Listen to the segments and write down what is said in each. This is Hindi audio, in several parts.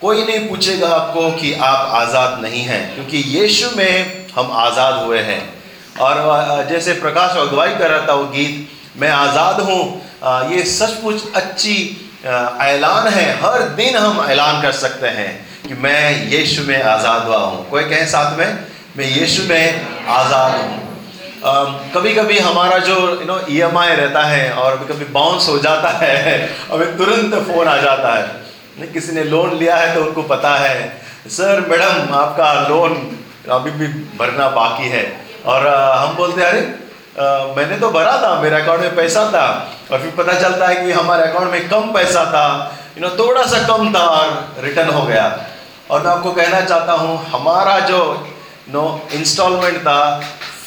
कोई नहीं पूछेगा आपको कि आप आज़ाद नहीं हैं, क्योंकि यीशु में हम आज़ाद हुए हैं। और जैसे प्रकाश अगुवाई कर रहा था वो गीत, मैं आज़ाद हूँ। ये सचमुच अच्छी ऐलान है। हर दिन हम ऐलान कर सकते हैं कि मैं यीशु में आज़ाद हुआ हूँ। कोई कहे साथ में, मैं यीशु में आज़ाद हूँ। कभी कभी हमारा जो यू नो ईएमआई रहता है और कभी कभी बाउंस हो जाता है हमें तुरंत फ़ोन आ जाता है। किसी ने लोन लिया है तो उनको पता है। सर मैडम आपका लोन अभी भी भरना बाकी है। और हम बोलते हैं, अरे मैंने तो भरा था, मेरे अकाउंट में पैसा था। और फिर पता चलता है कि हमारे अकाउंट में कम पैसा था। यू नो थोड़ा सा कम था और रिटर्न हो गया। और मैं आपको कहना चाहता हूँ, हमारा जो नो इंस्टॉलमेंट था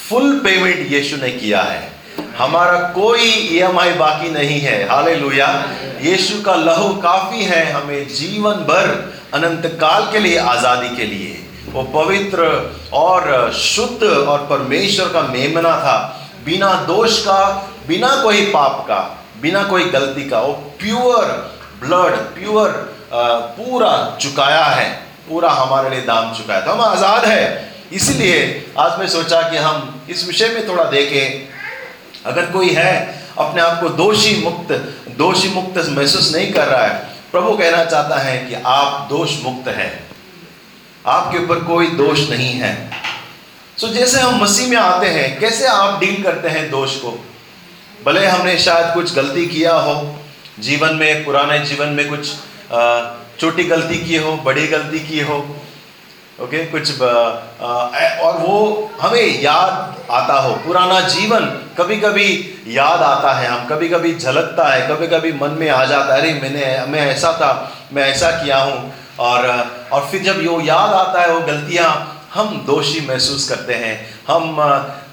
फुल पेमेंट यीशु ने किया है। हमारा कोई ईएमआई बाकी नहीं है। हालेलुया। यीशु का लहू काफ़ी है हमें जीवन भर अनंत काल के लिए, आज़ादी के लिए। वो पवित्र और शुद्ध और परमेश्वर का मेमना था। बिना दोष का, बिना कोई पाप का, बिना कोई गलती का, वो प्योर ब्लड, प्योर पूरा चुकाया है। पूरा हमारे लिए दाम चुकाया था। हम आज़ाद है। इसलिए आज मैं सोचा कि हम इस विषय में थोड़ा देखें। अगर कोई है, अपने आप को दोषी मुक्त दोषी मुक्त महसूस नहीं कर रहा है, प्रभु कहना चाहता है कि आप दोष मुक्त हैं। आपके ऊपर कोई दोष नहीं है। सो जैसे हम मसीह में आते हैं, कैसे आप डील करते हैं दोष को? भले हमने शायद कुछ गलती किया हो, जीवन में, पुराने जीवन में कुछ छोटी गलती की हो, बड़ी गलती की हो ओके okay, कुछ अ, अ, और वो हमें याद आता हो। पुराना जीवन कभी कभी याद आता है हम कभी कभी झलकता है कभी कभी मन में आ जाता है अरे मैंने मैं ऐसा था मैं ऐसा किया हूँ। और और फिर जब वो याद आता है वो गलतियाँ हम दोषी महसूस करते हैं हम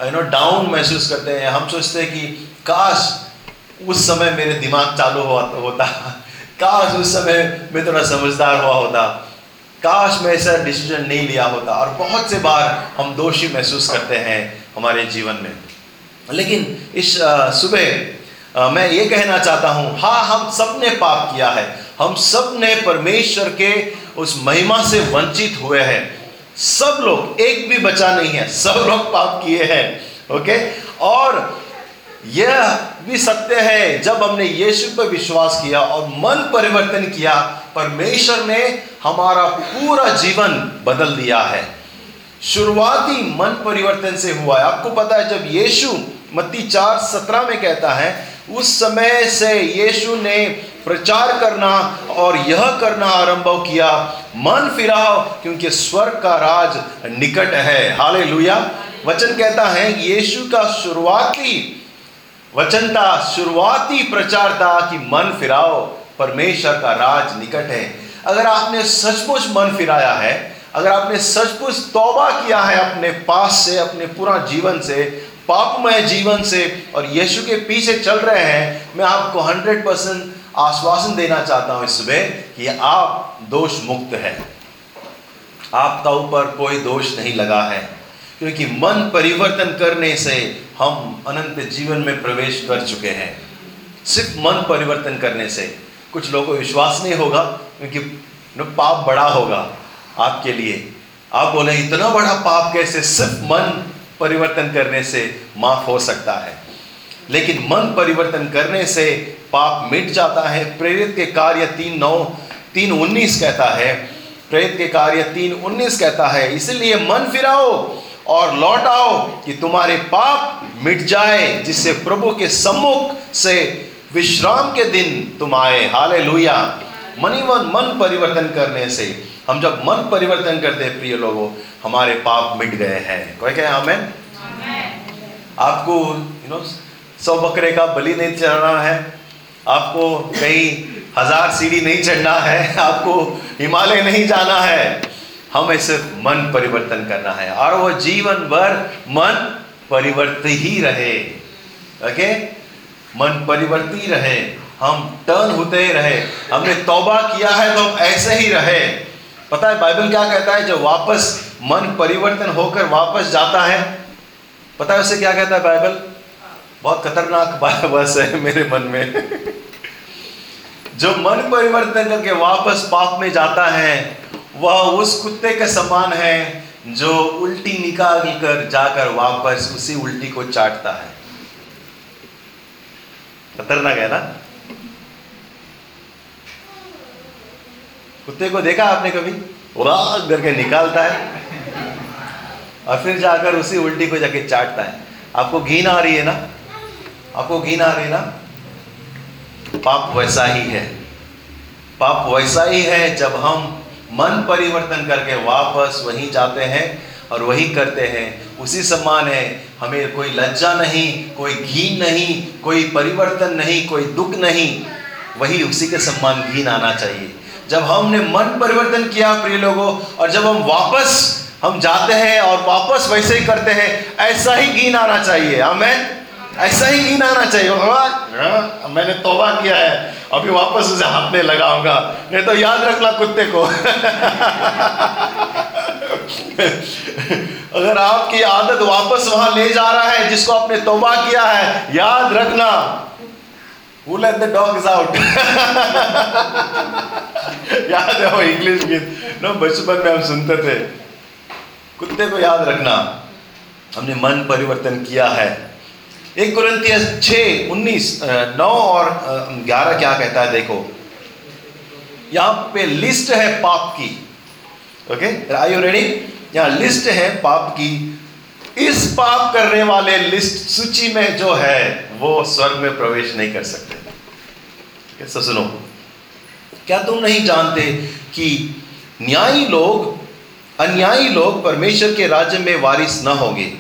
यू नो डाउन महसूस करते हैं हम सोचते हैं कि काश उस समय मेरे दिमाग चालू हुआ होता काश उस समय मैं थोड़ा समझदार हुआ होता। काश मैं ऐसा डिसीज़न नहीं लिया होता और बहुत से बार हम दोषी महसूस करते हैं हमारे जीवन में। लेकिन इस सुबह मैं ये कहना चाहता हूँ हाँ हम सबने पाप किया है। हम सबने परमेश्वर के उस महिमा से वंचित हुए हैं। सब लोग, एक भी बचा नहीं है, सब लोग पाप किए हैं, ओके? और यह भी सत्य है, जब हमने यीशु पर विश्वास किया और मन परिवर्तन किया, परमेश्वर ने हमारा पूरा जीवन बदल दिया है। शुरुआती मन परिवर्तन से हुआ है। आपको पता है, जब यीशु मत्ती चार सत्रह में कहता है, उस समय से यीशु ने प्रचार करना और यह करना आरंभ किया, मन फिराओ, क्योंकि स्वर्ग का राज निकट है। हालेलुया। वचन कहता है, यीशु का शुरुआती वचन था शुरुआती प्रचार था कि मन फिराओ, परमेश्वर का राज निकट है। अगर आपने सचमुच मन फिराया है, अगर आपने सचमुच तौबा किया है अपने पास से, अपने पूरा जीवन से, पापमय जीवन से, और यीशु के पीछे चल रहे हैं, मैं आपको हंड्रेड परसेंट आश्वासन देना चाहता हूँ इस सुबह कि आप दोष मुक्त हैं। आपका ऊपर कोई दोष नहीं लगा है, क्योंकि मन परिवर्तन करने से हम अनंत जीवन में प्रवेश कर चुके हैं। सिर्फ़ मन परिवर्तन करने से। कुछ लोगों को विश्वास नहीं होगा, क्योंकि पाप बड़ा होगा आपके लिए। आप बोले, इतना बड़ा पाप कैसे सिर्फ़ मन परिवर्तन करने से माफ़ हो सकता है? लेकिन मन परिवर्तन करने से पाप मिट जाता है। प्रेरित के कार्य तीन नौ, तीन उन्नीस कहता है। प्रेरित के कार्य तीन उन्नीस कहता है, इसलिए मन फिराओ और लौट आओ कि तुम्हारे पाप मिट जाए, जिससे प्रभु के सम्मुख से विश्राम के दिन तुम आए। हाले लुया मनीवन मन मन परिवर्तन करने से हम जब मन परिवर्तन करते हैं प्रिय लोगों हमारे पाप मिट गए हैं। कोई कहे हमें आपको यू नो सौ बकरे का बलि नहीं चढ़ना है आपको कहीं हज़ार सीढ़ी नहीं चढ़ना है आपको हिमालय नहीं जाना है। हमें सिर्फ़ मन परिवर्तन करना है। और वो जीवन भर मन परिवर्तित ही रहे। ओके? मन परिवर्ती रहे, हम टर्न होते ही रहे। हमने तौबा किया है तो हम ऐसे ही रहे। पता है, बाइबल क्या कहता है? जब वापस मन परिवर्तन होकर वापस जाता है, पता है उसे क्या कहता है बाइबल? बहुत खतरनाक वर्ष है मेरे मन में। जो मन परिवर्तन करके वापस पाप में जाता है, वह उस कुत्ते के समान है जो उल्टी निकाल कर जाकर वापस उसी उल्टी को चाटता है। खतरनाक है ना? कुत्ते को देखा आपने कभी? वाह करके निकालता है और फिर जाकर उसी उल्टी को जाके चाटता है। आपको घीन आ रही है ना? आपको घीन आ रही है ना? पाप वैसा ही है। पाप वैसा ही है जब हम मन परिवर्तन करके वापस वहीं जाते हैं और वही करते हैं। उसी समान है हमें कोई लज्जा नहीं कोई घीन नहीं कोई परिवर्तन नहीं कोई दुख नहीं। वही उसी के सम्मान घीन आना चाहिए। जब हमने मन परिवर्तन किया प्रिय लोगों और जब हम वापस हम जाते हैं और वापस वैसे ही करते हैं ऐसा ही घीन आना चाहिए। हमें ऐसा ही घीन आना चाहिए। हाँ, मैंने तोबा किया है। अभी वापस उसे हाथ में लगाऊँगा नहीं तो याद रखना कुत्ते को। अगर आपकी आदत वापस वहाँ ले जा रहा है, जिसको आपने तोबा किया है, याद रखना। Let the dogs out? याद है वो इंग्लिश गीत? नो, बचपन में हम सुनते थे। कुत्ते को याद रखना। हमने मन परिवर्तन किया है। एक कुरंतिया छ, उन्नीस नौ और ग्यारह क्या कहता है, देखो। यहाँ पे लिस्ट है पाप की। ओके आई यू रेडी यहाँ लिस्ट है पाप की। इस पाप करने वाले लिस्ट सूची में जो है, वो स्वर्ग में प्रवेश नहीं कर सकते। कैसा सुनो। क्या तुम नहीं जानते कि न्यायी लोग, अन्यायी लोग परमेश्वर के राज्य में वारिस न होंगे।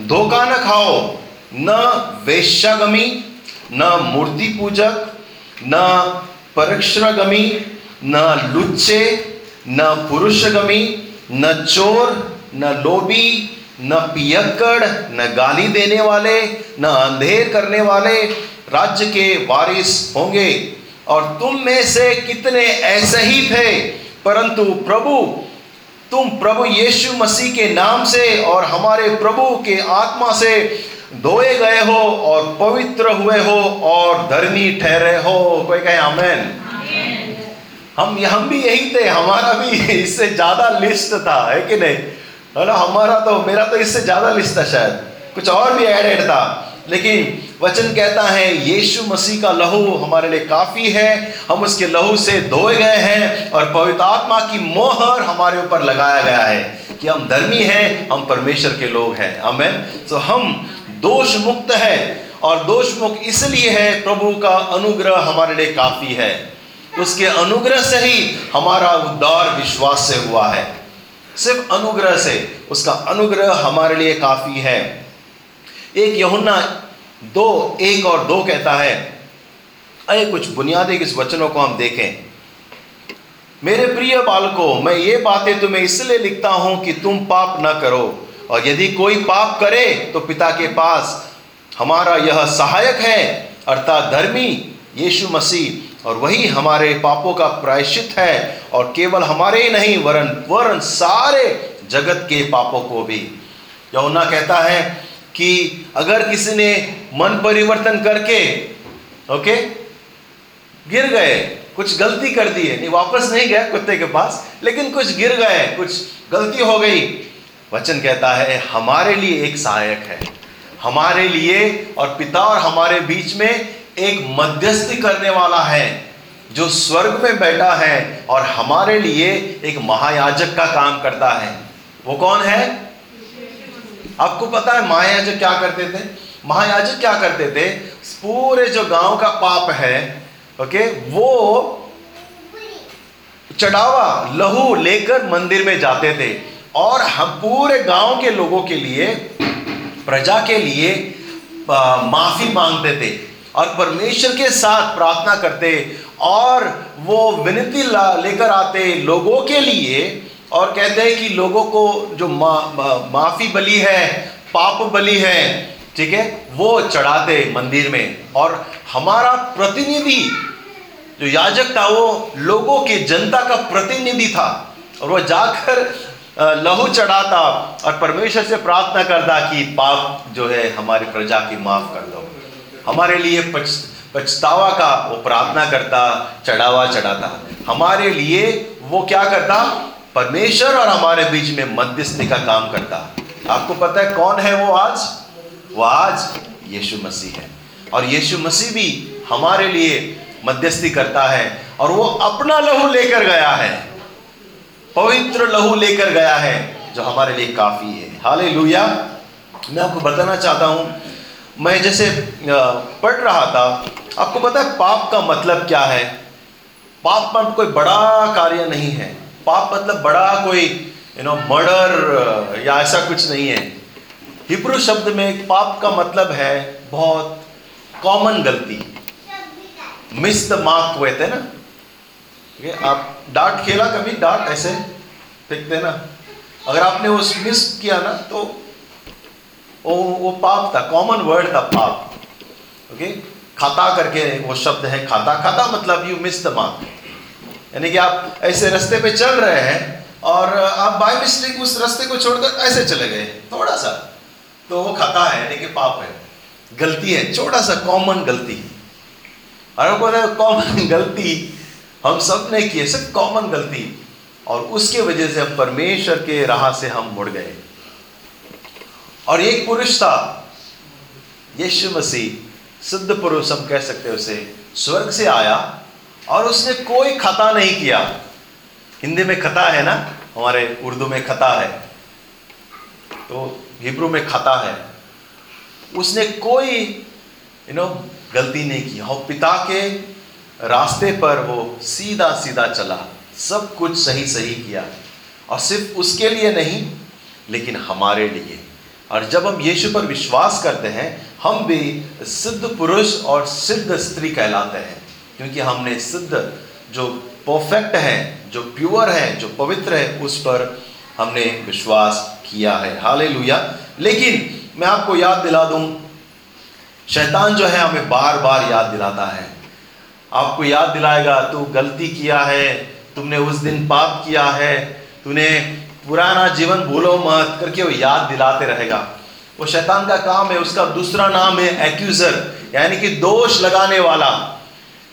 धोखा न खाओ। न वेश्यागमी, न मूर्ति पूजक न परीक्षागमी न लुच्चे न पुरुषगमी, न चोर, न लोभी, न पियक्कड़, न गाली देने वाले, न अंधेर करने वाले राज्य के वारिस होंगे। और तुम में से कितने ऐसे ही थे? परंतु प्रभु, तुम प्रभु यीशु मसीह के नाम से और हमारे प्रभु के आत्मा से धोए गए हो और पवित्र हुए हो और धर्मी ठहरे हो। कोई कहे आमेन। हम हम भी यही थे, हमारा भी इससे ज़्यादा लिस्ट था, है कि नहीं? है ना हमारा तो मेरा तो इससे ज़्यादा लिस्ट था शायद। कुछ और भी एडेड था। लेकिन वचन कहता है, यीशु मसीह का लहू हमारे लिए काफ़ी है। हम उसके लहू से धोए गए हैं और पवित्र आत्मा की मोहर हमारे ऊपर लगाया गया है कि हम धर्मी हैं, हम परमेश्वर के लोग हैं। हमें तो हम दोष मुक्त है और दोष मुक्त इसलिए है, प्रभु का अनुग्रह हमारे लिए काफ़ी है। उसके अनुग्रह से ही हमारा उद्धार विश्वास से हुआ है। सिर्फ़ अनुग्रह से, उसका अनुग्रह हमारे लिए काफ़ी है। एक यहुन्ना दो, एक और दो कहता है, अरे, कुछ बुनियादी इस वचनों को हम देखें। मेरे प्रिय बालकों, मैं ये बातें तुम्हें इसलिए लिखता हूँ कि तुम पाप ना करो, और यदि कोई पाप करे तो पिता के पास हमारा यह सहायक है, अर्थात धर्मी यीशु मसीह। और वही हमारे पापों का प्रायश्चित है और केवल हमारे ही नहीं, वरन वरन सारे जगत के पापों को भी। यमुना कहता है कि अगर किसी ने मन परिवर्तन करके, ओके, गिर गए, कुछ गलती कर दी है, नहीं, वापस नहीं गया कुत्ते के पास, लेकिन कुछ गिर गए, कुछ गलती हो गई, वचन कहता है, हमारे लिए एक सहायक है। हमारे लिए और पिता और हमारे बीच में एक मध्यस्थी करने वाला है, जो स्वर्ग में बैठा है और हमारे लिए एक महायाजक का काम करता है। वो कौन है? आपको पता है महायाजक क्या करते थे? महायाजक क्या करते थे? पूरे जो गाँव का पाप है, ओके, वो चढ़ावा, लहू लेकर मंदिर में जाते थे। और हम पूरे गाँव के लोगों के लिए, प्रजा के लिए माफ़ी मांगते थे। और परमेश्वर के साथ प्रार्थना करते और वो विनती लेकर आते लोगों के लिए और कहते हैं कि लोगों को जो मा, मा, माफ़ी बलि है पाप बलि है ठीक है वो चढ़ाते मंदिर में। और हमारा प्रतिनिधि जो याजक था वो लोगों के जनता का प्रतिनिधि था और वो जाकर लहू चढ़ाता और परमेश्वर से प्रार्थना करता कि पाप जो है हमारी प्रजा की माफ़ कर दो। हमारे लिए पछतावा का वो प्रार्थना करता, चढ़ावा चढ़ाता। हमारे लिए वो क्या करता? परमेश्वर और हमारे बीच में मध्यस्थी का काम करता। आपको पता है कौन है वो आज? वो आज यीशु मसीह है। और यीशु मसीह भी हमारे लिए मध्यस्थी करता है। और वो अपना लहू लेकर गया है। पवित्र लहू लेकर गया है, जो हमारे लिए काफ़ी है। हाले मैं आपको बताना चाहता हूँ मैं जैसे पढ़ रहा था, आपको पता है पाप का मतलब क्या है? पाप मतलब कोई बड़ा कार्य नहीं है। पाप मतलब बड़ा कोई यू नो मर्डर या ऐसा कुछ नहीं है। हिब्रू शब्द में पाप का मतलब है बहुत कॉमन गलती। मिस द मार्क हुए थे ना? ठीक है, आप डांट खेला कभी, डांट ऐसे फेंकते ना अगर आपने उस मिस किया ना तो वो वो पाप था कॉमन वर्ड था पाप। ओके खाता करके वो शब्द है खाता। खाता मतलब यू मिस द मार्क यानी कि आप ऐसे रास्ते पे चल रहे हैं और आप बाय मिस्टेक उस रास्ते को छोड़कर ऐसे चले गए। थोड़ा सा। तो वो खाता है, यानी कि पाप है। गलती है, छोटा सा कॉमन गलती। और बोले कॉमन गलती हम सबने की सब कॉमन गलती। और उसके वजह से हम परमेश्वर के राह से हम मुड़ गए। और एक पुरुष था, यीशु मसीह सिद्ध पुरुष हम कह सकते उसे, स्वर्ग से आया और उसने कोई खता नहीं किया। हिंदी में खता है ना? हमारे उर्दू में खता है। तो हिब्रू में खता है। उसने कोई यू नो गलती नहीं की। और पिता के रास्ते पर वो सीधा सीधा चला। सब कुछ सही सही किया। और सिर्फ़ उसके लिए नहीं, लेकिन हमारे लिए। और जब हम यीशु पर विश्वास करते हैं, हम भी सिद्ध पुरुष और सिद्ध स्त्री कहलाते हैं, क्योंकि हमने सिद्ध जो परफेक्ट है, जो प्योर है, जो पवित्र है, उस पर हमने विश्वास किया है। हाले लेकिन मैं आपको याद दिला दूँ, शैतान जो है हमें बार बार याद दिलाता है। आपको याद दिलाएगा, तू गलती किया है, तुमने उस दिन पाप किया है, तूने पुराना जीवन भूलो मत करके वो याद दिलाते रहेगा। वो शैतान का काम है, उसका दूसरा नाम है एक्यूजर यानी कि दोष लगाने वाला।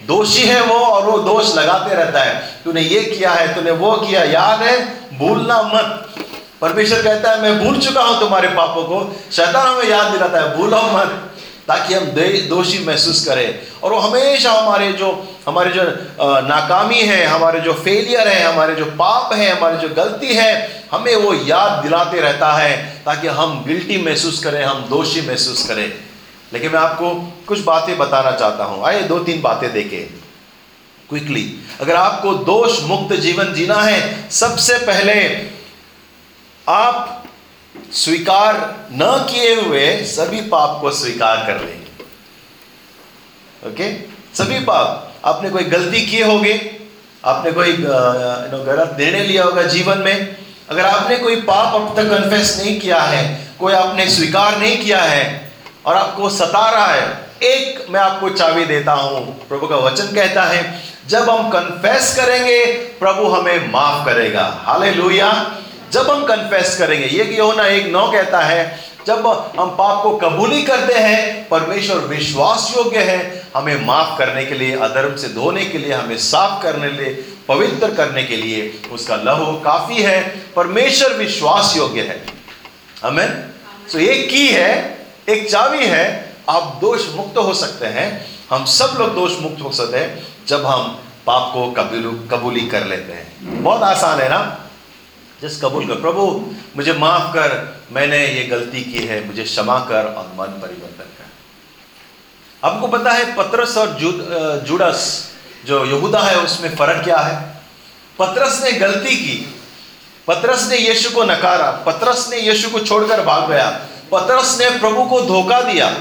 दोषी है वो और वो दोष लगाते रहता है। तूने ये किया है, तूने वो किया, याद है? भूलना मत। परमेश्वर कहता है, मैं भूल चुका हूँ तुम्हारे पापों को। शैतान हमें याद दिलाता है, भूलो मत। ताकि हम दोषी महसूस करें। और वो हमेशा हमारे जो हमारे जो नाकामी है, हमारे जो फेलियर है, हमारे जो पाप है, हमारी जो गलती है, हमें वो याद दिलाते रहता है ताकि हम गिल्टी महसूस करें, हम दोषी महसूस करें। लेकिन मैं आपको कुछ बातें बताना चाहता हूँ। आइए दो तीन बातें देखें। क्विकली अगर आपको दोष मुक्त जीवन जीना है, सबसे पहले आप स्वीकार न किए हुए सभी पाप को स्वीकार कर लेंगे। ओके सभी पाप। आपने कोई गलती किए होगे? आपने कोई गलत निर्णय लिया होगा जीवन में? अगर आपने कोई पाप अब तक कन्फेस नहीं किया है, कोई आपने स्वीकार नहीं किया है, और आपको सता रहा है, एक मैं आपको चाबी देता हूँ। प्रभु का वचन कहता है, जब हम कन्फेस करेंगे, प्रभु हमें माफ़ करेगा। हाले जब हम कन्फेस करेंगे, ये कि होना एक नौ कहता है, जब हम पाप को कबूली करते हैं, परमेश्वर विश्वास योग्य है, हमें माफ़ करने के लिए, अधर्म से धोने के लिए, हमें साफ़ करने के लिए, पवित्र करने के लिए उसका लहू काफ़ी है, परमेश्वर विश्वास योग्य है। हमें सो एक की है, एक चाबी है, आप दोष मुक्त हो सकते हैं, हम सब लोग दोष मुक्त हो सकते हैं, जब हम पाप को कबूली कर लेते हैं। बहुत आसान है ना? जिस कबूल कर, प्रभु, मुझे माफ़ कर, मैंने ये गलती की है, मुझे क्षमा कर और मन परिवर्तन कर। आपको पता है पत्रस और जुडस, जो यहूदा है, उसमें फ़र्क क्या है? पत्रस ने गलती की। पत्रस ने यीशु को नकारा। पत्रस ने यीशु को छोड़कर भाग गया। पत्रस ने प्रभु को धोखा दिया।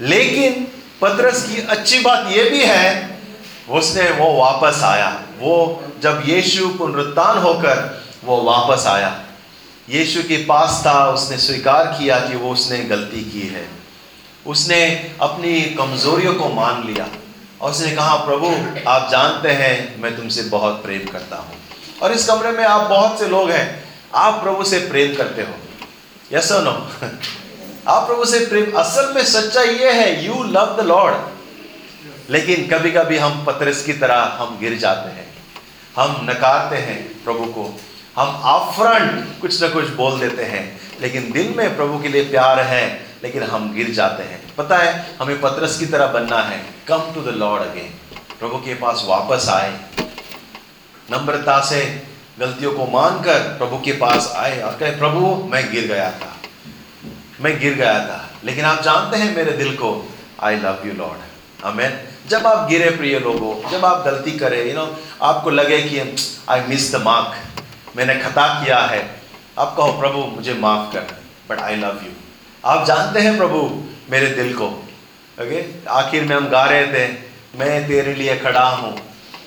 लेकिन पत्रस की अच्छी बात यह भी है, उसने वो वापस आया। वो जब यीशु पुनरुत्थान होकर वो वापस आया। यीशु के पास था, उसने स्वीकार किया कि वो उसने गलती की है। उसने अपनी कमजोरियों को मान लिया और उसने कहा, प्रभु, आप जानते हैं, मैं तुमसे बहुत प्रेम करता हूँ। और इस कमरे में आप बहुत से लोग हैं, आप प्रभु से प्रेम करते हो। यस नो आप प्रभु से प्रेम, असल में सच्चा ये है यू लव द लॉर्ड लेकिन कभी कभी हम पतरस की तरह हम गिर जाते हैं। हम नकारते हैं प्रभु को। हम अपफ्रंट कुछ ना कुछ बोल देते हैं, लेकिन दिल में प्रभु के लिए प्यार है, लेकिन हम गिर जाते हैं। पता है, हमें पतरस की तरह बनना है। Come to the Lord again प्रभु के पास वापस आए। नम्रता से गलतियों को मानकर प्रभु के पास आए और कहे, प्रभु, मैं गिर गया था। मैं गिर गया था। लेकिन आप जानते हैं मेरे दिल को I love you Lord amen जब आप गिरे, प्रिय लोगों, जब आप गलती करें यू नो आपको लगे कि आई मिस द मार्क मैंने खता किया है। आप कहो, प्रभु, मुझे माफ़ कर बट आई लव यू आप जानते हैं, प्रभु, मेरे दिल को। ओके आखिर में हम गा रहे थे, मैं तेरे लिए खड़ा हूँ।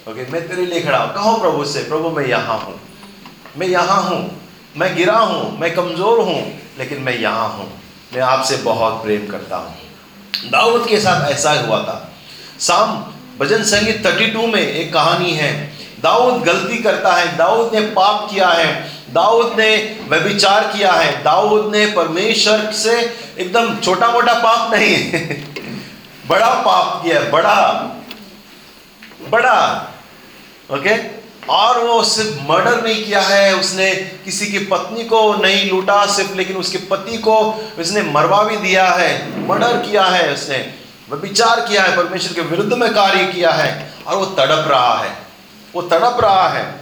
ओके मैं तेरे लिए खड़ा हूँ। कहो, प्रभु से प्रभु, मैं यहाँ हूँ। मैं यहाँ हूँ। मैं गिरा हूँ। मैं कमज़ोर हूँ, लेकिन मैं यहाँ हूँ। मैं आपसे बहुत प्रेम करता हूँ। दाऊद के साथ ऐसा हुआ था। शाम, भजन संगीत 32 में एक कहानी है। दाऊद गलती करता है, दाऊद ने पाप किया है, दाऊद ने व्यभिचार किया है, दाऊद ने परमेश्वर से एकदम छोटा मोटा पाप नहीं बड़ा पाप किया बड़ा बड़ा ओके और वो सिर्फ़ मर्डर नहीं किया है, उसने किसी की पत्नी को नहीं लूटा सिर्फ़, लेकिन उसके पति को उसने मरवा भी दिया है, मर्डर किया है उसने विचार किया है, परमेश्वर के विरुद्ध में कार्य किया है, और वो तड़प रहा है। वो तड़प रहा है।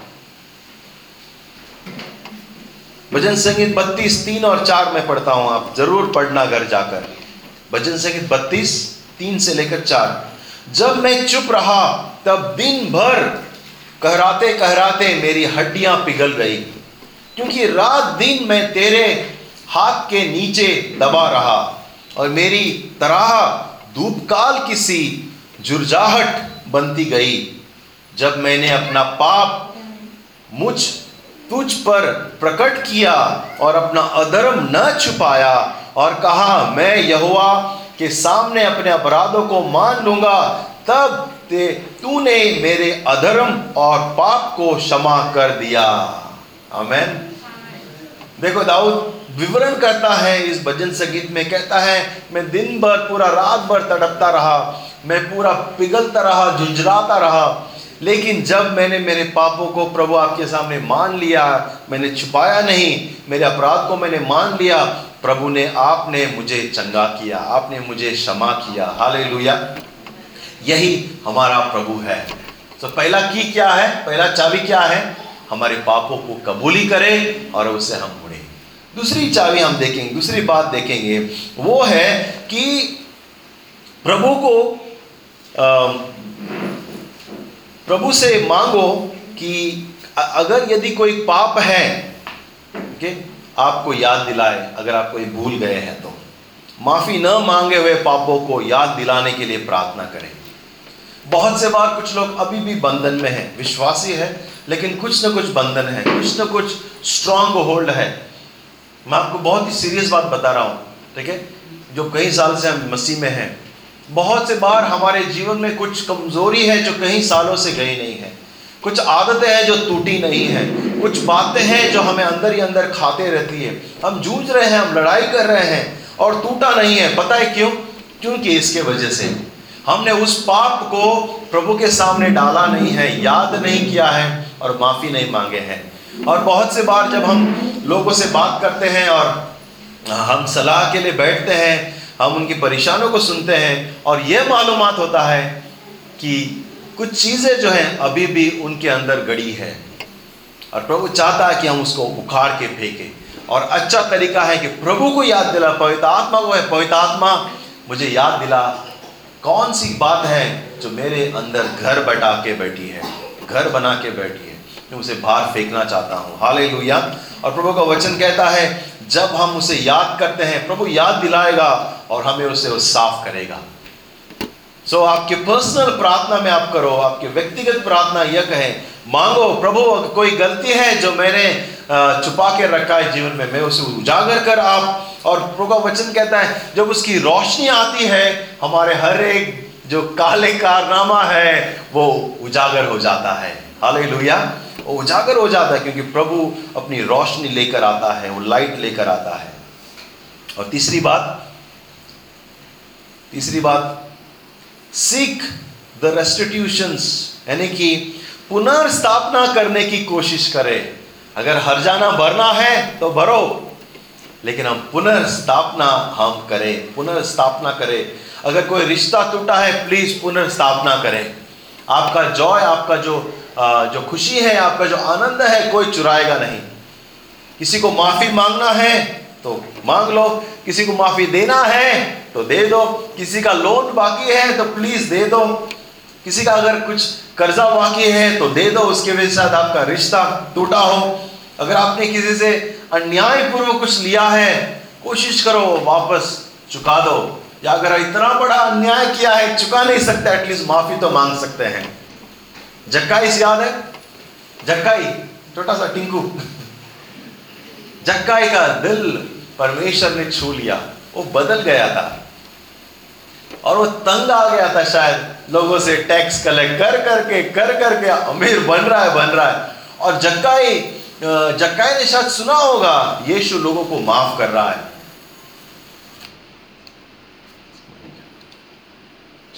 भजन संगीत बत्तीस, तीन और चार में पढ़ता हूँ, आप ज़रूर पढ़ना घर जाकर। भजन संगीत बत्तीस, तीन से लेकर चार। जब मैं चुप रहा, तब दिन भर कहराते कहराते मेरी हड्डियाँ पिघल गई। क्योंकि रात दिन मैं तेरे हाथ के नीचे दबा रहा और मेरी तरह धूपकाल की सी जुर्जाहट बनती गई। जब मैंने अपना पाप मुझ, तुझ पर प्रकट किया और अपना अधर्म न छुपाया और कहा, मैं यहुआ के सामने अपने अपराधों को मान लूँगा, तब ते, तूने मेरे अधर्म और पाप को क्षमा कर दिया। आमेन। देखो, दाऊद विवरण करता है, इस भजन संगीत में कहता है, मैं दिन भर, पूरा रात भर तड़पता रहा, मैं पूरा पिघलता रहा, झुंझलाता रहा लेकिन जब मैंने मेरे पापों को प्रभु आपके सामने मान लिया, मैंने छुपाया नहीं, मेरे अपराध को मैंने मान लिया, प्रभु ने आपने मुझे चंगा किया, आपने मुझे क्षमा किया। हाले यही हमारा प्रभु है। तो पहला की क्या है? पहला चाबी क्या है? हमारे पापों को कबूली करें और उसे हम मुड़े। दूसरी चाबी हम देखेंगे, दूसरी बात देखेंगे, वो है कि प्रभु को प्रभु से मांगो कि अगर यदि कोई पाप है, ओके, आपको याद दिलाए, अगर आप कोई भूल गए हैं तो। माफ़ी न मांगे हुए पापों को याद दिलाने के लिए प्रार्थना करें। बहुत से बार कुछ लोग अभी भी बंधन में हैं, विश्वासी है, लेकिन कुछ ना कुछ बंधन है, कुछ ना कुछ स्ट्रांग होल्ड है। मैं आपको बहुत ही सीरियस बात बता रहा हूँ, ठीक है? जो कई साल से हम मसीह में हैं बहुत से बार हमारे जीवन में कुछ कमज़ोरी है जो कई सालों से गई नहीं है। कुछ आदतें हैं जो टूटी नहीं है। कुछ बातें हैं जो हमें अंदर ही अंदर खाते रहती है। हम जूझ रहे हैं, हम लड़ाई कर रहे हैं और टूटा नहीं है। पता है क्यों? क्योंकि इसके वजह से। हमने उस पाप को प्रभु के सामने डाला नहीं है, याद नहीं किया है और माफ़ी नहीं मांगे हैं। और बहुत से बार जब हम लोगों से बात करते हैं और हम सलाह के लिए बैठते हैं हम उनकी परेशानियों को सुनते हैं और यह मालूम होता है कि कुछ चीज़ें जो हैं अभी भी उनके अंदर गड़ी है। और प्रभु चाहता है कि हम उसको उखाड़ के फेंके। और अच्छा तरीका है कि प्रभु को याद दिला, पवित्र आत्मा को है, पवित्र आत्मा। मुझे याद दिला, कौन सी बात है जो मेरे अंदर घर बटा के बैठी है, घर बना के बैठी है? मैं उसे बाहर फेंकना चाहता हूँ। हाल और प्रभु का वचन कहता है जब हम उसे याद करते हैं प्रभु याद दिलाएगा और हमें उसे साफ़ करेगा। सो so, आपके पर्सनल प्रार्थना में आप करो आपके व्यक्तिगत प्रार्थना यह कहें मांगो प्रभु कोई गलती है जो मैंने छुपा के रखा है जीवन में मैं उसे उजागर कर आप। और प्रभु का वचन कहता है जब उसकी रोशनी आती है हमारे हर एक जो काले कारनामा है वो उजागर हो जाता है। हाल वो उजागर हो जाता है क्योंकि प्रभु अपनी रोशनी लेकर आता है, वो लाइट लेकर आता है। और तीसरी बात तीसरी बात सीख द रेस्टिट्यूशंस यानी कि पुनर्स्थापना करने की कोशिश करें। अगर हर जाना भरना है तो भरो। लेकिन हम पुनर्स्थापना हम करें, पुनर्स्थापना करें। अगर कोई रिश्ता टूटा है प्लीज़ पुनर्स्थापना करें। आपका जॉय आपका जो जो खुशी है आपका जो आनंद है, कोई चुराएगा नहीं। किसी को माफ़ी मांगना है तो मांग लो। किसी को माफ़ी देना है तो दे दो। किसी का लोन बाकी है तो प्लीज़ दे दो। किसी का अगर कुछ कर्जा बाकी है तो दे दो। उसके वजह से आपका रिश्ता टूटा हो। अगर आपने किसी से अन्याय पूर्व कुछ लिया है, कोशिश करो, वापस चुका दो। या अगर इतना बड़ा अन्याय किया है, चुका नहीं सकते एटलीस्ट माफ़ी तो मांग सकते हैं। जक्काई से याद है? जक्काई छोटा सा टिंकू। जक्काई का दिल परमेश्वर ने छू लिया। वो बदल गया था। और वो तंग आ गया था शायद। लोगों से टैक्स कलेक्ट कर करके कर करके अमीर बन रहा है, बन रहा है। और जक्काई जक्काई ने शायद सुना होगा, यीशु लोगों को माफ़ कर रहा है।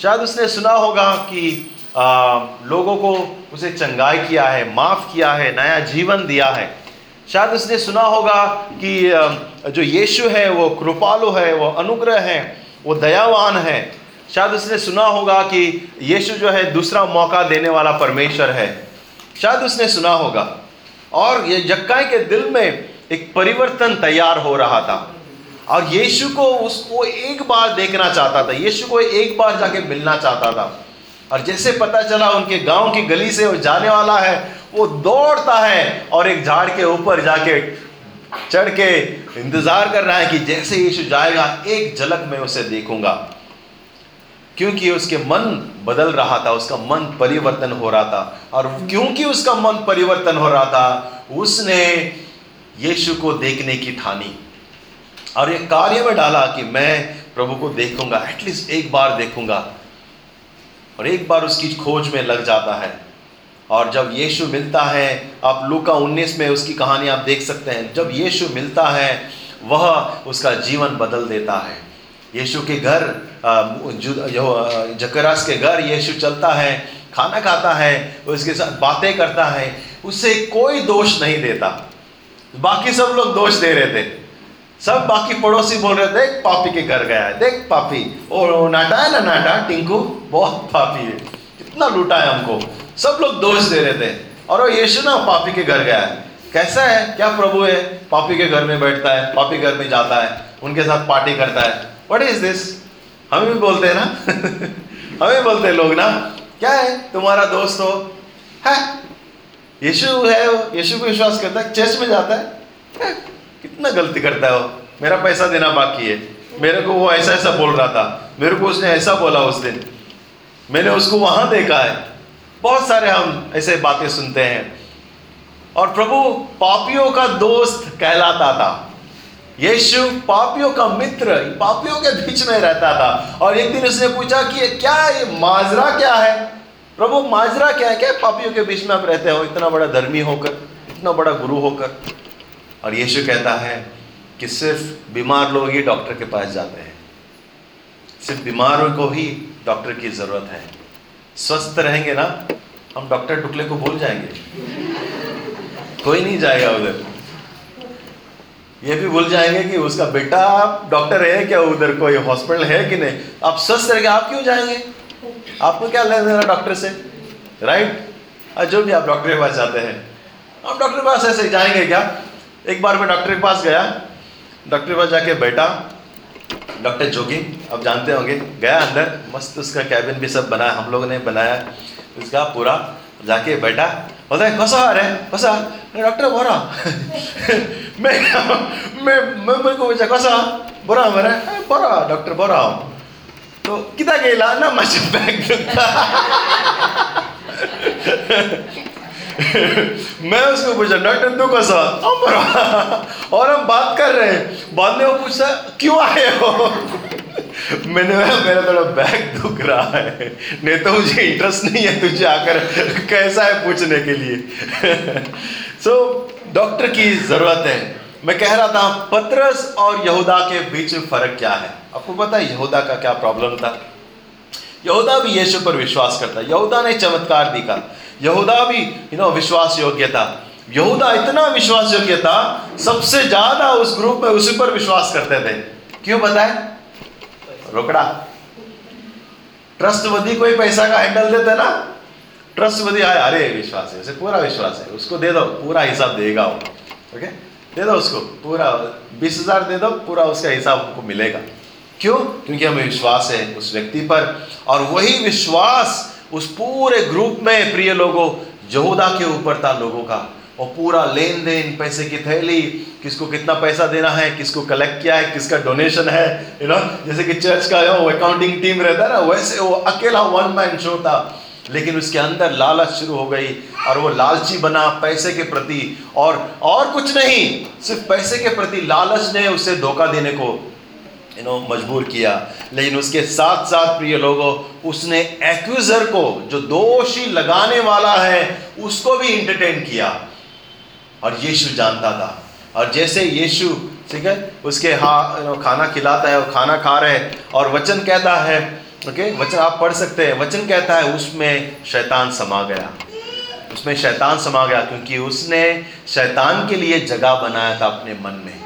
शायद उसने सुना होगा कि आ, लोगों को उसे चंगाई किया है माफ़ किया है नया जीवन दिया है। शायद उसने सुना होगा कि जो यीशु है वो कृपालु है वो अनुग्रह है वो दयावान है। शायद उसने सुना होगा कि यीशु जो है दूसरा मौका देने वाला परमेश्वर है। शायद उसने सुना होगा। और ये जक्काई के दिल में एक परिवर्तन तैयार हो रहा था। और यीशु को उसको एक बार देखना चाहता था यीशु को एक बार जाके मिलना चाहता था। और जैसे पता चला उनके गाँव की गली से वो जाने वाला है, वो दौड़ता है और एक झाड़ के ऊपर जाके चढ़ के इंतज़ार कर रहा है कि जैसे यीशु जाएगा, एक झलक में उसे देखूँगा। क्योंकि उसके मन बदल रहा था, उसका मन परिवर्तन हो रहा था। और क्योंकि उसका मन परिवर्तन हो रहा था, उसने यीशु को देखने की ठानी। और ये कार्य में डाला कि मैं प्रभु को देखूँगा एटलीस्ट एक बार देखूँगा। और एक बार उसकी खोज में लग जाता है। और जब यीशु मिलता है, आप लूका 19 में उसकी कहानी आप देख सकते हैं। जब यीशु मिलता है, वह उसका जीवन बदल देता है। यीशु के घर जकरास के घर यीशु चलता है, खाना खाता है, उसके साथ बातें करता है उससे कोई दोष नहीं देता। बाकी सब लोग दोष दे रहे थे। सब बाकी पड़ोसी बोल रहे, देख पापी के घर गया है, देख पापी। और नाटा है ना नाटा टिंकू? बहुत पापी है। कितना लूटा है हमको। सब लोग दोष दे रहे थे। और वो यीशु ना पापी के घर गया है। कैसा है? क्या प्रभु है? पापी के घर में बैठता है, पापी घर में जाता है, उनके साथ पार्टी करता है। वट इज़ दिस हम भी बोलते हैं ना? हम बोलते हैं लोग ना। क्या है? तुम्हारा दोस्त हो? है। यीशु है यीशु को विश्वास करता है, चर्च में जाता है। कितना गलती करता है वो? मेरा पैसा देना बाकी है। मेरे को वो ऐसा ऐसा बोल रहा था। मेरे को उसने ऐसा बोला उस दिन। मैंने उसको वहाँ देखा है। बहुत सारे हम ऐसे बातें सुनते हैं। और प्रभु, पापियों का दोस्त कहलाता था। यीशु पापियों का मित्र, पापियों के बीच में रहता था। और एक दिन उसने पूछा कि ये क्या ये माजरा क्या है? प्रभु, माजरा क्या है? क्या पापियों के बीच में आप रहते हो? इतना बड़ा धर्मी होकर, इतना बड़ा गुरु होकर। और यीशु कहता है कि सिर्फ़ बीमार लोग ही डॉक्टर के पास जाते हैं। सिर्फ़ बीमारों को ही डॉक्टर की ज़रूरत है। स्वस्थ रहेंगे ना, हम डॉक्टर टुकले को भूल जाएँगे। कोई नहीं जाएगा उधर। ये भी भूल जाएँगे कि उसका बेटा डॉक्टर है क्या उधर कोई हॉस्पिटल है कि नहीं? आप स्वस्थ रहेंगे, आप क्यों जाएँगे? आपको क्या लेना देना डॉक्टर से? राइट जो भी आप डॉक्टर के पास जाते हैं, आप डॉक्टर के पास ऐसे जाएँगे क्या? एक बार मैं डॉक्टर के पास गया। डॉक्टर के पास जाके बैठा। डॉक्टर जोगी अब जानते होंगे, गया अंदर। मस्त उसका कैबिन भी सब बनाया, हम लोगों ने बनाया। उसका पूरा जाके बैठा। बोलता है कसा आ रहा है? कसा डॉक्टर बोरा मैं मैं मैं मेरे को पूछा कसा बोरा मेरा बोरा डॉक्टर बोरा तो कितना गेला, ना माझ्या बॅग। मैं उसको पूछा डॉक्टर तू कैसा और हम बात कर रहे हैं। बाद में वो पूछता क्यों आए हो? मैंने मेरा थोड़ा बैग दुख रहा है। नहीं तो मुझे इंटरेस्ट नहीं है तुझे आकर कैसा है पूछने के लिए? सो so, डॉक्टर की ज़रूरत है। मैं कह रहा था पत्रस और यहूदा के बीच में फ़र्क क्या है? आपको पता है यहूदा का क्या प्रॉब्लम था? यहूदा भी यीशु पर विश्वास करता। यहूदा ने चमत्कार दिखा। यहूदा भी यू नो विश्वास योग्य था यहूदा इतना विश्वास योग्य था सबसे ज़्यादा उस ग्रुप में उसी पर विश्वास करते थे। क्यों बताए? रोकड़ा। ट्रस्टवदी कोई पैसा का हैंडल देते ना? ट्रस्टवदी आए, अरे, विश्वास है, उसे पूरा विश्वास है, उसको दे दो, पूरा हिसाब देगा वो, ओके? दे दो उसको, पूरा बीस हज़ार दे दो, पूरा उसका हिसाब हमको मिलेगा। क्यों? क्योंकि हमें विश्वास है उस व्यक्ति पर, और वही विश्वास उस पूरे ग्रुप में प्रिय लोगों, यहूदा के ऊपर था लोगों का। और पूरा लेन देन पैसे की थैली, किसको कितना पैसा देना है, किसको कलेक्ट किया है, किसका डोनेशन है यू नो जैसे कि चर्च का वो अकाउंटिंग टीम रहता है ना, वैसे वो अकेला वन मैन शो था। लेकिन उसके अंदर लालच शुरू हो गई और वो लालची बना पैसे के प्रति। और और कुछ नहीं, सिर्फ़ पैसे के प्रति लालच ने उसे धोखा देने को यू नो मजबूर किया। लेकिन उसके साथ साथ प्रिय लोगों, उसने एक्यूजर को, जो दोषी लगाने वाला है, उसको भी इंटरटेन किया। और यीशु जानता था। और जैसे यीशु, ठीक है, उसके हाँ खाना खिलाता है और खाना खा रहे हैं, और वचन कहता है ओके वचन आप पढ़ सकते हैं, वचन कहता है, उसमें शैतान समा गया। उसमें शैतान समा गया, क्योंकि उसने शैतान के लिए जगह बनाया था अपने मन में।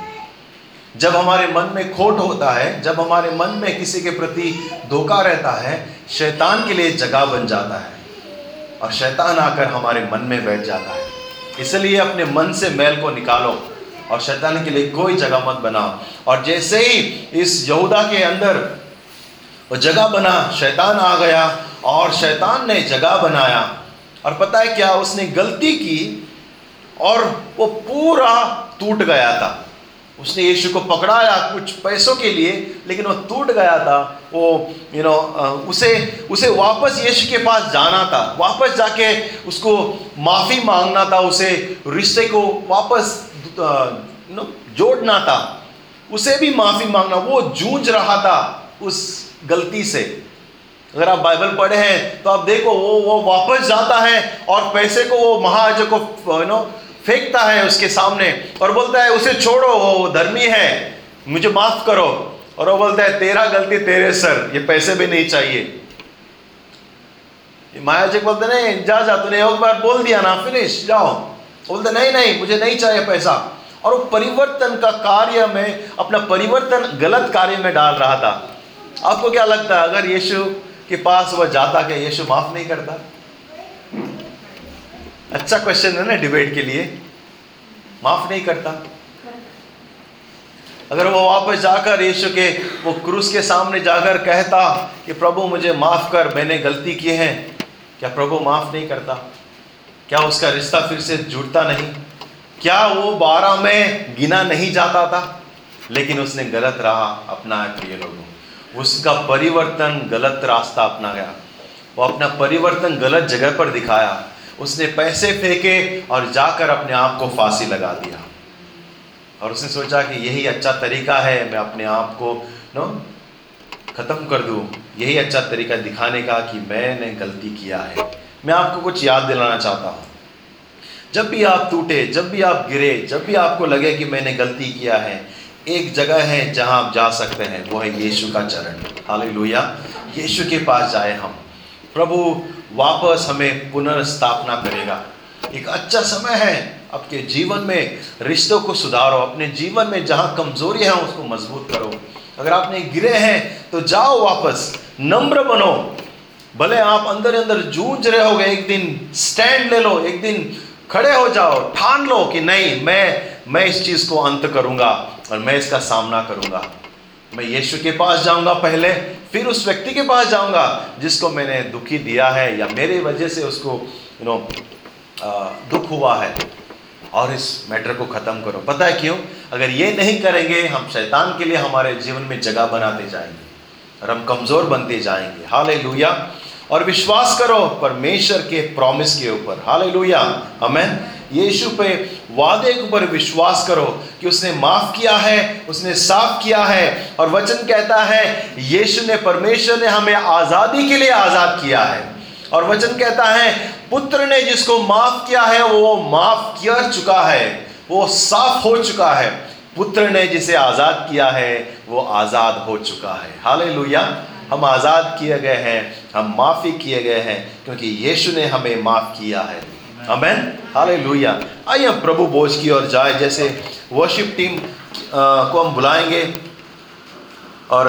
जब हमारे मन में खोट होता है, जब हमारे मन में किसी के प्रति धोखा रहता है, शैतान के लिए जगह बन जाता है और शैतान आकर हमारे मन में बैठ जाता है। इसलिए अपने मन से मैल को निकालो और शैतान के लिए कोई जगह मत बनाओ। और जैसे ही इस यहूदा के अंदर वो जगह बना, शैतान आ गया और शैतान ने जगह बनाया और पता है क्या उसने गलती की और वो पूरा टूट गया था। उसने यीशु को पकड़ाया कुछ पैसों के लिए, लेकिन वो टूट गया था। वो यू नो उसे उसे वापस यीशु के पास जाना था। वापस जाके उसको माफ़ी मांगना था, उसे रिश्ते को वापस नो जोड़ना था। उसे भी माफ़ी मांगना, वो जूझ रहा था उस गलती से। अगर आप बाइबल पढ़े हैं तो आप देखो, वो वो वापस जाता है और पैसे को, वो महाराजा को यू नो फेंकता है उसके सामने और बोलता है, उसे छोड़ो, वो धर्मी है, मुझे माफ़ करो। और वो बोलता है, तेरा गलती तेरे सर, ये पैसे भी नहीं चाहिए। माया जी बोलते, नहीं, जा जा, तूने एक बार बोल दिया ना फिनिश जाओ। बोलते, नहीं नहीं, मुझे नहीं चाहिए पैसा। और वो परिवर्तन का कार्य में, अपना परिवर्तन गलत कार्य में डाल रहा था। आपको क्या लगता है, अगर यीशु के पास वह जाता क्या यीशु माफ़ नहीं करता? अच्छा क्वेश्चन है ना डिबेट के लिए? माफ़ नहीं करता। अगर वो वापस जाकर यीशु के, वो क्रूस के सामने जाकर कहता कि प्रभु मुझे माफ़ कर, मैंने गलती की है, क्या प्रभु माफ़ नहीं करता? क्या उसका रिश्ता फिर से जुड़ता नहीं? क्या वो बारह में गिना नहीं जाता था? लेकिन उसने गलत रहा अपना प्रिय लोगों। उसका परिवर्तन गलत रास्ता अपना गया वो अपना परिवर्तन गलत जगह पर दिखाया। उसने पैसे फेंके और जाकर अपने आप को फांसी लगा दिया। और उसने सोचा कि यही अच्छा तरीका है, मैं अपने आप को, नो, ख़त्म कर दूँ। यही अच्छा तरीका दिखाने का कि मैंने गलती किया है। मैं आपको कुछ याद दिलाना चाहता हूँ। जब भी आप टूटे, जब भी आप गिरे, जब भी आपको लगे कि मैंने गलती किया है, एक जगह है जहाँ आप जा सकते हैं, वो है यीशु का चरण। हाल लोहिया यीशु के पास जाए हम। प्रभु वापस हमें पुनर्स्थापना करेगा। एक अच्छा समय है आपके जीवन में रिश्तों को सुधारो, अपने जीवन में जहाँ कमज़ोरी है उसको मज़बूत करो। अगर आपने गिरे हैं तो जाओ वापस, नम्र बनो। भले आप अंदर अंदर जूझ रहे होगे, एक दिन स्टैंड ले लो, एक दिन खड़े हो जाओ, ठान लो कि नहीं, मैं मैं इस चीज़ को अंत करूँगा और मैं इसका सामना करूँगा। मैं यीशु के पास जाऊँगा पहले, फिर उस व्यक्ति के पास जाऊँगा जिसको मैंने दुखी दिया है या मेरे वजह से उसको यू नो दुख हुआ है। और इस मैटर को ख़त्म करो। पता है क्यों? अगर ये नहीं करेंगे, हम शैतान के लिए हमारे जीवन में जगह बनाते जाएँगे, और हम कमज़ोर बनते जाएँगे। हाल और विश्वास करो, परमेश्वर के प्रॉमिस के ऊपर। हाल हमें यीशु पे वादे के ऊपर विश्वास करो कि उसने माफ़ किया है, उसने साफ़ किया है और वचन कहता है, यीशु ने परमेश्वर ने हमें आज़ादी के लिए आज़ाद किया है। और वचन कहता है, पुत्र ने जिसको माफ़ किया है, वो माफ़ कर चुका है, वो साफ़ हो चुका है। पुत्र ने जिसे आज़ाद किया है, वो आज़ाद हो चुका है। हाल हम आज़ाद किए गए हैं, हम माफ़ी किए गए हैं, क्योंकि यीशु ने हमें माफ़ किया है। अमेन हालेलुया आइए हम प्रभु बोझ की ओर जाए, जैसे वर्शिप टीम को हम बुलाएँगे और